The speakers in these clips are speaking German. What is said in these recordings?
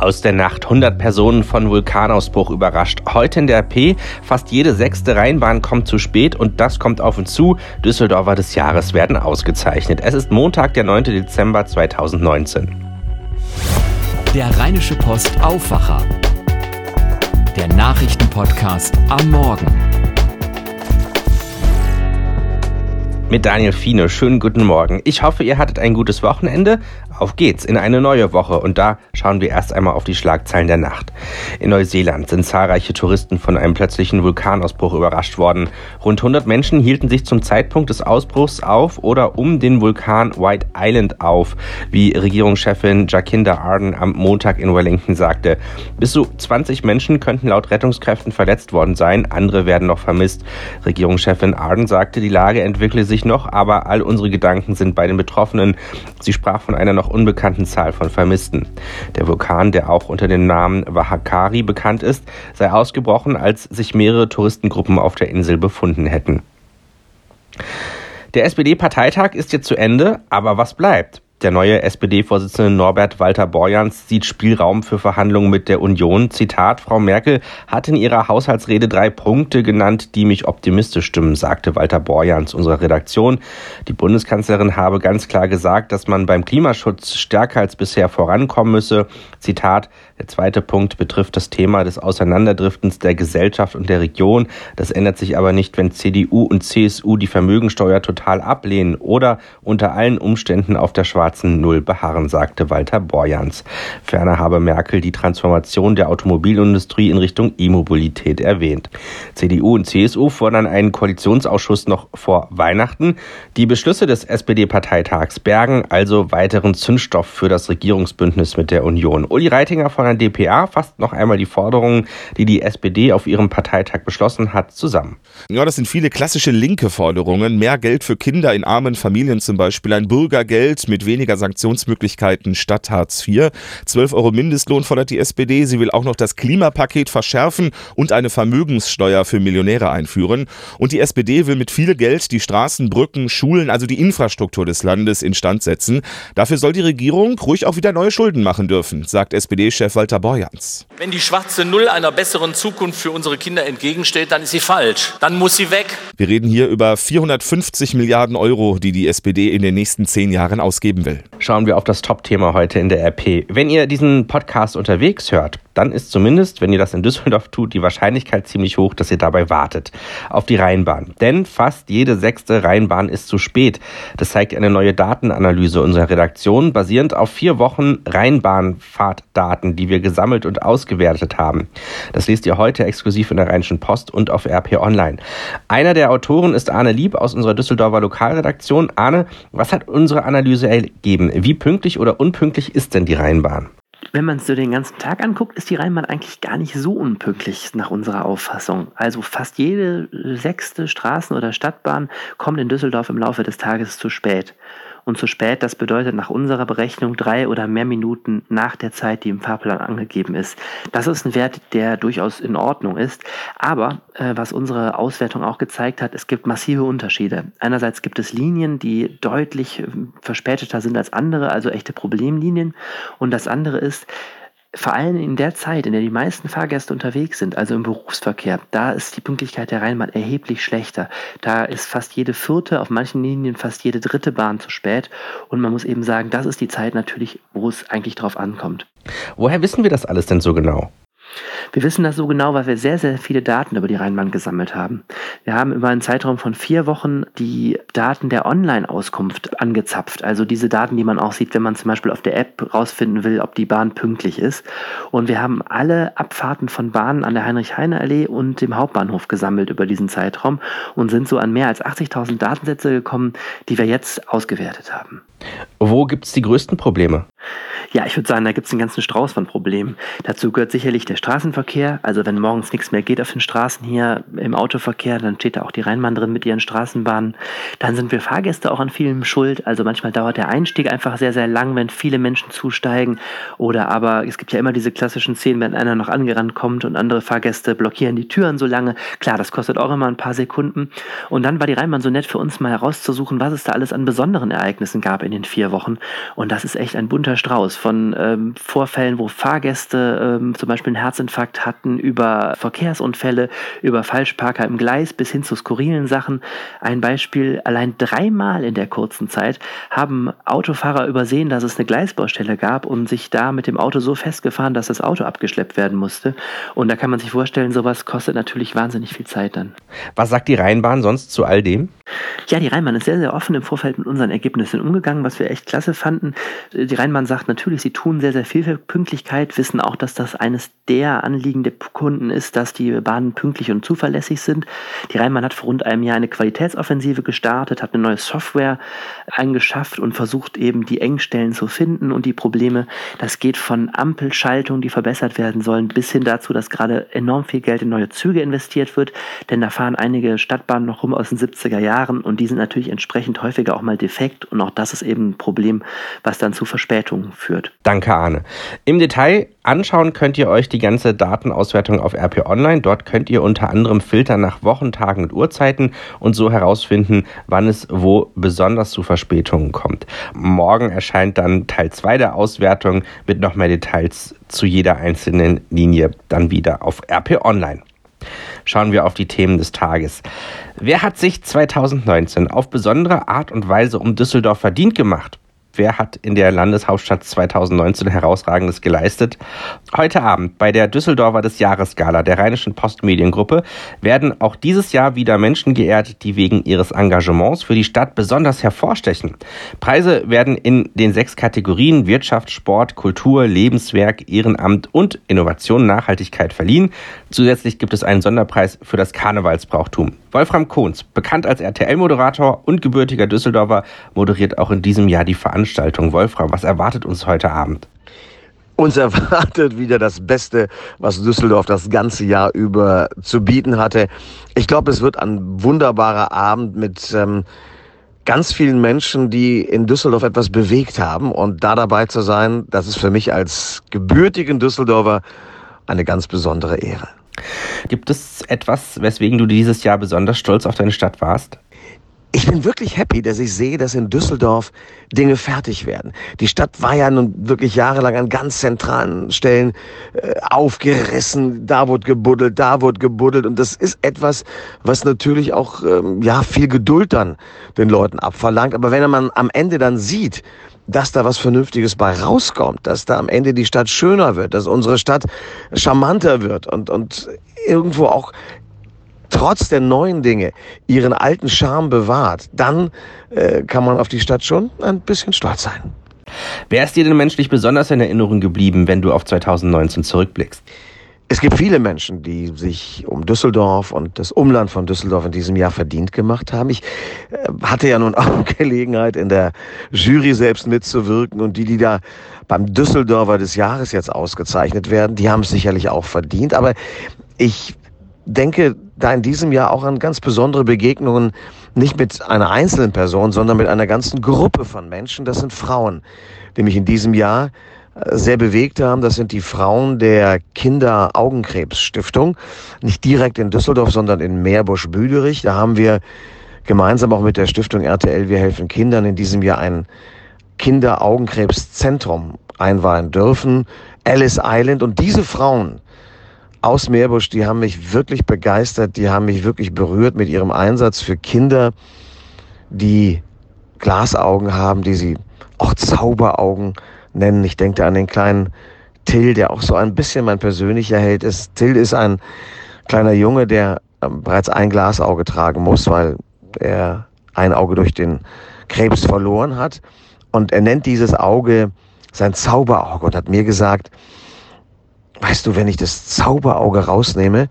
Aus der Nacht 100 Personen von Vulkanausbruch überrascht. Heute in der P. Fast jede sechste Rheinbahn kommt zu spät und das kommt auf uns zu. Düsseldorfer des Jahres werden ausgezeichnet. Es ist Montag, der 9. Dezember 2019. Der Rheinische Post Aufwacher. Der Nachrichtenpodcast am Morgen. Mit Daniel Fiene. Schönen guten Morgen. Ich hoffe, ihr hattet ein gutes Wochenende. Auf geht's in eine neue Woche und da schauen wir erst einmal auf die Schlagzeilen der Nacht. In Neuseeland sind zahlreiche Touristen von einem plötzlichen Vulkanausbruch überrascht worden. Rund 100 Menschen hielten sich zum Zeitpunkt des Ausbruchs auf oder um den Vulkan White Island auf, wie Regierungschefin Jacinda Ardern am Montag in Wellington sagte. Bis zu 20 Menschen könnten laut Rettungskräften verletzt worden sein, andere werden noch vermisst. Regierungschefin Ardern sagte, die Lage entwickle sich noch, aber all unsere Gedanken sind bei den Betroffenen. Sie sprach von einer noch unbekannten Zahl von Vermissten. Der Vulkan, der auch unter dem Namen Wahakari bekannt ist, sei ausgebrochen, als sich mehrere Touristengruppen auf der Insel befunden hätten. Der SPD-Parteitag ist jetzt zu Ende, aber was bleibt? Der neue SPD-Vorsitzende Norbert Walter Borjans sieht Spielraum für Verhandlungen mit der Union. Zitat, Frau Merkel hat in ihrer Haushaltsrede drei Punkte genannt, die mich optimistisch stimmen, sagte Walter Borjans unserer Redaktion. Die Bundeskanzlerin habe ganz klar gesagt, dass man beim Klimaschutz stärker als bisher vorankommen müsse. Zitat, der zweite Punkt betrifft das Thema des Auseinanderdriftens der Gesellschaft und der Region. Das ändert sich aber nicht, wenn CDU und CSU die Vermögensteuer total ablehnen oder unter allen Umständen auf der schwarzen Null beharren, sagte Walter Borjans. Ferner habe Merkel die Transformation der Automobilindustrie in Richtung E-Mobilität erwähnt. CDU und CSU fordern einen Koalitionsausschuss noch vor Weihnachten. Die Beschlüsse des SPD-Parteitags bergen also weiteren Zündstoff für das Regierungsbündnis mit der Union. Uli Reitinger von der DPA fasst noch einmal die Forderungen, die die SPD auf ihrem Parteitag beschlossen hat, zusammen. Ja, das sind viele klassische linke Forderungen. Mehr Geld für Kinder in armen Familien zum Beispiel, ein Bürgergeld mit weniger Sanktionsmöglichkeiten statt Hartz IV. 12 Euro Mindestlohn fordert die SPD. Sie will auch noch das Klimapaket verschärfen und eine Vermögenssteuer für Millionäre einführen. Und die SPD will mit viel Geld die Straßen, Brücken, Schulen, also die Infrastruktur des Landes instand setzen. Dafür soll die Regierung ruhig auch wieder neue Schulden machen dürfen, sagt SPD-Chef Walter Borjans. Wenn die schwarze Null einer besseren Zukunft für unsere Kinder entgegensteht, dann ist sie falsch. Dann muss sie weg. Wir reden hier über 450 Milliarden Euro, die die SPD in den nächsten zehn Jahren ausgeben will. Schauen wir auf das Top-Thema heute in der RP. Wenn ihr diesen Podcast unterwegs hört, dann ist zumindest, wenn ihr das in Düsseldorf tut, die Wahrscheinlichkeit ziemlich hoch, dass ihr dabei wartet auf die Rheinbahn. Denn fast jede sechste Rheinbahn ist zu spät. Das zeigt eine neue Datenanalyse unserer Redaktion, basierend auf vier Wochen Rheinbahnfahrtdaten, die wir gesammelt und ausgewertet haben. Das lest ihr heute exklusiv in der Rheinischen Post und auf RP Online. Einer der Autoren ist Arne Lieb aus unserer Düsseldorfer Lokalredaktion. Arne, was hat unsere Analyse ergeben? Wie pünktlich oder unpünktlich ist denn die Rheinbahn? Wenn man es so den ganzen Tag anguckt, ist die Rheinbahn eigentlich gar nicht so unpünktlich nach unserer Auffassung. Also fast jede sechste Straßen- oder Stadtbahn kommt in Düsseldorf im Laufe des Tages zu spät und zu spät, das bedeutet nach unserer Berechnung drei oder mehr Minuten nach der Zeit, die im Fahrplan angegeben ist. Das ist ein Wert, der durchaus in Ordnung ist. Aber äh, was unsere Auswertung auch gezeigt hat, es gibt massive Unterschiede. Einerseits gibt es Linien, die deutlich äh, verspäteter sind als andere, also echte Problemlinien. Und das andere ist, vor allem in der Zeit, in der die meisten Fahrgäste unterwegs sind, also im Berufsverkehr, da ist die Pünktlichkeit der Rheinbahn erheblich schlechter. Da ist fast jede vierte, auf manchen Linien fast jede dritte Bahn zu spät. Und man muss eben sagen, das ist die Zeit natürlich, wo es eigentlich drauf ankommt. Woher wissen wir das alles denn so genau? Wir wissen das so genau, weil wir sehr, sehr viele Daten über die Rheinbahn gesammelt haben. Wir haben über einen Zeitraum von vier Wochen die Daten der Online-Auskunft angezapft. Also diese Daten, die man auch sieht, wenn man zum Beispiel auf der App rausfinden will, ob die Bahn pünktlich ist. Und wir haben alle Abfahrten von Bahnen an der Heinrich-Heine-Allee und dem Hauptbahnhof gesammelt über diesen Zeitraum und sind so an mehr als 80.000 Datensätze gekommen, die wir jetzt ausgewertet haben. Wo gibt es die größten Probleme? Ja, ich würde sagen, da gibt es einen ganzen Strauß von Problemen. Dazu gehört sicherlich der Straßenverkehr. Also wenn morgens nichts mehr geht auf den Straßen hier im Autoverkehr, dann steht da auch die Rheinbahn drin mit ihren Straßenbahnen. Dann sind wir Fahrgäste auch an vielem schuld. Also manchmal dauert der Einstieg einfach sehr, sehr lang, wenn viele Menschen zusteigen. Oder aber es gibt ja immer diese klassischen Szenen, wenn einer noch angerannt kommt und andere Fahrgäste blockieren die Türen so lange. Klar, das kostet auch immer ein paar Sekunden. Und dann war die Rheinbahn so nett für uns mal herauszusuchen, was es da alles an besonderen Ereignissen gab in den vier Wochen. Und das ist echt ein bunter Strauß von ähm, Vorfällen, wo Fahrgäste ähm, zum Beispiel einen Herzinfarkt hatten, über Verkehrsunfälle, über Falschparker im Gleis bis hin zu skurrilen Sachen. Ein Beispiel, allein dreimal in der kurzen Zeit haben Autofahrer übersehen, dass es eine Gleisbaustelle gab und sich da mit dem Auto so festgefahren, dass das Auto abgeschleppt werden musste. Und da kann man sich vorstellen, sowas kostet natürlich wahnsinnig viel Zeit dann. Was sagt die Rheinbahn sonst zu all dem? Ja, die Rheinbahn ist sehr, sehr offen im Vorfeld mit unseren Ergebnissen umgegangen, was wir echt klasse fanden. Die Rheinbahn sagt natürlich, sie tun sehr, sehr viel für Pünktlichkeit, wissen auch, dass das eines der Anliegen der Kunden ist, dass die Bahnen pünktlich und zuverlässig sind. Die Rheinbahn hat vor rund einem Jahr eine Qualitätsoffensive gestartet, hat eine neue Software angeschafft und versucht eben die Engstellen zu finden und die Probleme. Das geht von Ampelschaltungen, die verbessert werden sollen, bis hin dazu, dass gerade enorm viel Geld in neue Züge investiert wird, denn da fahren einige Stadtbahnen noch rum aus den 70er Jahren und die sind natürlich entsprechend häufiger auch mal defekt und auch das ist eben ein Problem, was dann zu Verspätungen führt. Danke, Arne. Im Detail anschauen könnt ihr euch die ganze Datenauswertung auf RP Online. Dort könnt ihr unter anderem filtern nach Wochentagen und Uhrzeiten und so herausfinden, wann es wo besonders zu Verspätungen kommt. Morgen erscheint dann Teil 2 der Auswertung mit noch mehr Details zu jeder einzelnen Linie dann wieder auf RP Online schauen wir auf die Themen des Tages. Wer hat sich 2019 auf besondere Art und Weise um Düsseldorf verdient gemacht? Wer hat in der Landeshauptstadt 2019 herausragendes geleistet? Heute Abend bei der Düsseldorfer des Jahresgala der Rheinischen Postmediengruppe werden auch dieses Jahr wieder Menschen geehrt, die wegen ihres Engagements für die Stadt besonders hervorstechen. Preise werden in den sechs Kategorien Wirtschaft, Sport, Kultur, Lebenswerk, Ehrenamt und Innovation Nachhaltigkeit verliehen. Zusätzlich gibt es einen Sonderpreis für das Karnevalsbrauchtum. Wolfram Kohns, bekannt als RTL-Moderator und gebürtiger Düsseldorfer, moderiert auch in diesem Jahr die Veranstaltung. Wolfram, was erwartet uns heute Abend? Uns erwartet wieder das Beste, was Düsseldorf das ganze Jahr über zu bieten hatte. Ich glaube, es wird ein wunderbarer Abend mit ähm, ganz vielen Menschen, die in Düsseldorf etwas bewegt haben. Und da dabei zu sein, das ist für mich als gebürtigen Düsseldorfer eine ganz besondere Ehre. Gibt es etwas, weswegen du dieses Jahr besonders stolz auf deine Stadt warst? Ich bin wirklich happy, dass ich sehe, dass in Düsseldorf Dinge fertig werden. Die Stadt war ja nun wirklich jahrelang an ganz zentralen Stellen äh, aufgerissen. Da wurde gebuddelt, da wurde gebuddelt. Und das ist etwas, was natürlich auch ähm, ja viel Geduld dann den Leuten abverlangt. Aber wenn man am Ende dann sieht, dass da was Vernünftiges bei rauskommt, dass da am Ende die Stadt schöner wird, dass unsere Stadt charmanter wird und, und irgendwo auch trotz der neuen Dinge ihren alten Charme bewahrt, dann äh, kann man auf die Stadt schon ein bisschen stolz sein. Wer ist dir denn menschlich besonders in Erinnerung geblieben, wenn du auf 2019 zurückblickst? Es gibt viele Menschen, die sich um Düsseldorf und das Umland von Düsseldorf in diesem Jahr verdient gemacht haben. Ich äh, hatte ja nun auch Gelegenheit, in der Jury selbst mitzuwirken und die, die da beim Düsseldorfer des Jahres jetzt ausgezeichnet werden, die haben es sicherlich auch verdient. Aber ich denke da in diesem Jahr auch an ganz besondere Begegnungen, nicht mit einer einzelnen Person, sondern mit einer ganzen Gruppe von Menschen. Das sind Frauen, die mich in diesem Jahr sehr bewegt haben. Das sind die Frauen der Kinder-Augenkrebs-Stiftung. Nicht direkt in Düsseldorf, sondern in Meerbusch-Büderich. Da haben wir gemeinsam auch mit der Stiftung RTL Wir helfen Kindern in diesem Jahr ein Kinder-Augenkrebs-Zentrum einweihen dürfen. Alice Island. Und diese Frauen aus Meerbusch, die haben mich wirklich begeistert. Die haben mich wirklich berührt mit ihrem Einsatz für Kinder, die Glasaugen haben, die sie auch Zauberaugen nennen. Ich denke an den kleinen Till, der auch so ein bisschen mein persönlicher Held ist. Till ist ein kleiner Junge, der ähm, bereits ein Glasauge tragen muss, weil er ein Auge durch den Krebs verloren hat. Und er nennt dieses Auge sein Zauberauge und hat mir gesagt, weißt du, wenn ich das Zauberauge rausnehme,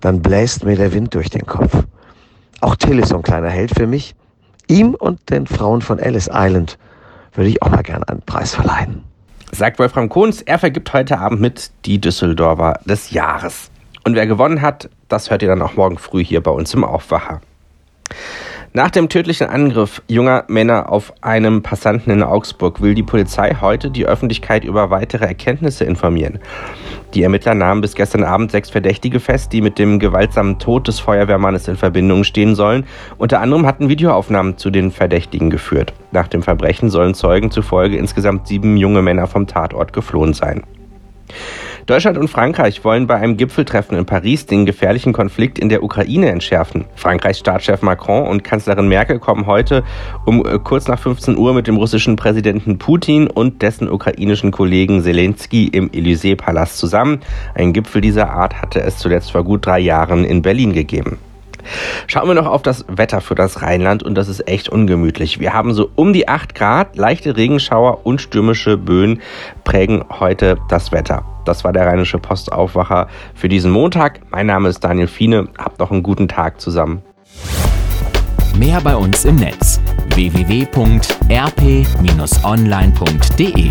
dann bläst mir der Wind durch den Kopf. Auch Till ist so ein kleiner Held für mich. Ihm und den Frauen von Ellis Island würde ich auch mal gerne einen Preis verleihen. sagt Wolfram Kohns. Er vergibt heute Abend mit die Düsseldorfer des Jahres. Und wer gewonnen hat, das hört ihr dann auch morgen früh hier bei uns im Aufwacher. Nach dem tödlichen Angriff junger Männer auf einem Passanten in Augsburg will die Polizei heute die Öffentlichkeit über weitere Erkenntnisse informieren. Die Ermittler nahmen bis gestern Abend sechs Verdächtige fest, die mit dem gewaltsamen Tod des Feuerwehrmannes in Verbindung stehen sollen. Unter anderem hatten Videoaufnahmen zu den Verdächtigen geführt. Nach dem Verbrechen sollen Zeugen zufolge insgesamt sieben junge Männer vom Tatort geflohen sein. Deutschland und Frankreich wollen bei einem Gipfeltreffen in Paris den gefährlichen Konflikt in der Ukraine entschärfen. Frankreichs Staatschef Macron und Kanzlerin Merkel kommen heute um äh, kurz nach 15 Uhr mit dem russischen Präsidenten Putin und dessen ukrainischen Kollegen Zelensky im Élysée-Palast zusammen. Ein Gipfel dieser Art hatte es zuletzt vor gut drei Jahren in Berlin gegeben. Schauen wir noch auf das Wetter für das Rheinland und das ist echt ungemütlich. Wir haben so um die 8 Grad, leichte Regenschauer und stürmische Böen prägen heute das Wetter. Das war der Rheinische Postaufwacher für diesen Montag. Mein Name ist Daniel Fiene. Habt noch einen guten Tag zusammen. Mehr bei uns im Netz www.rp-online.de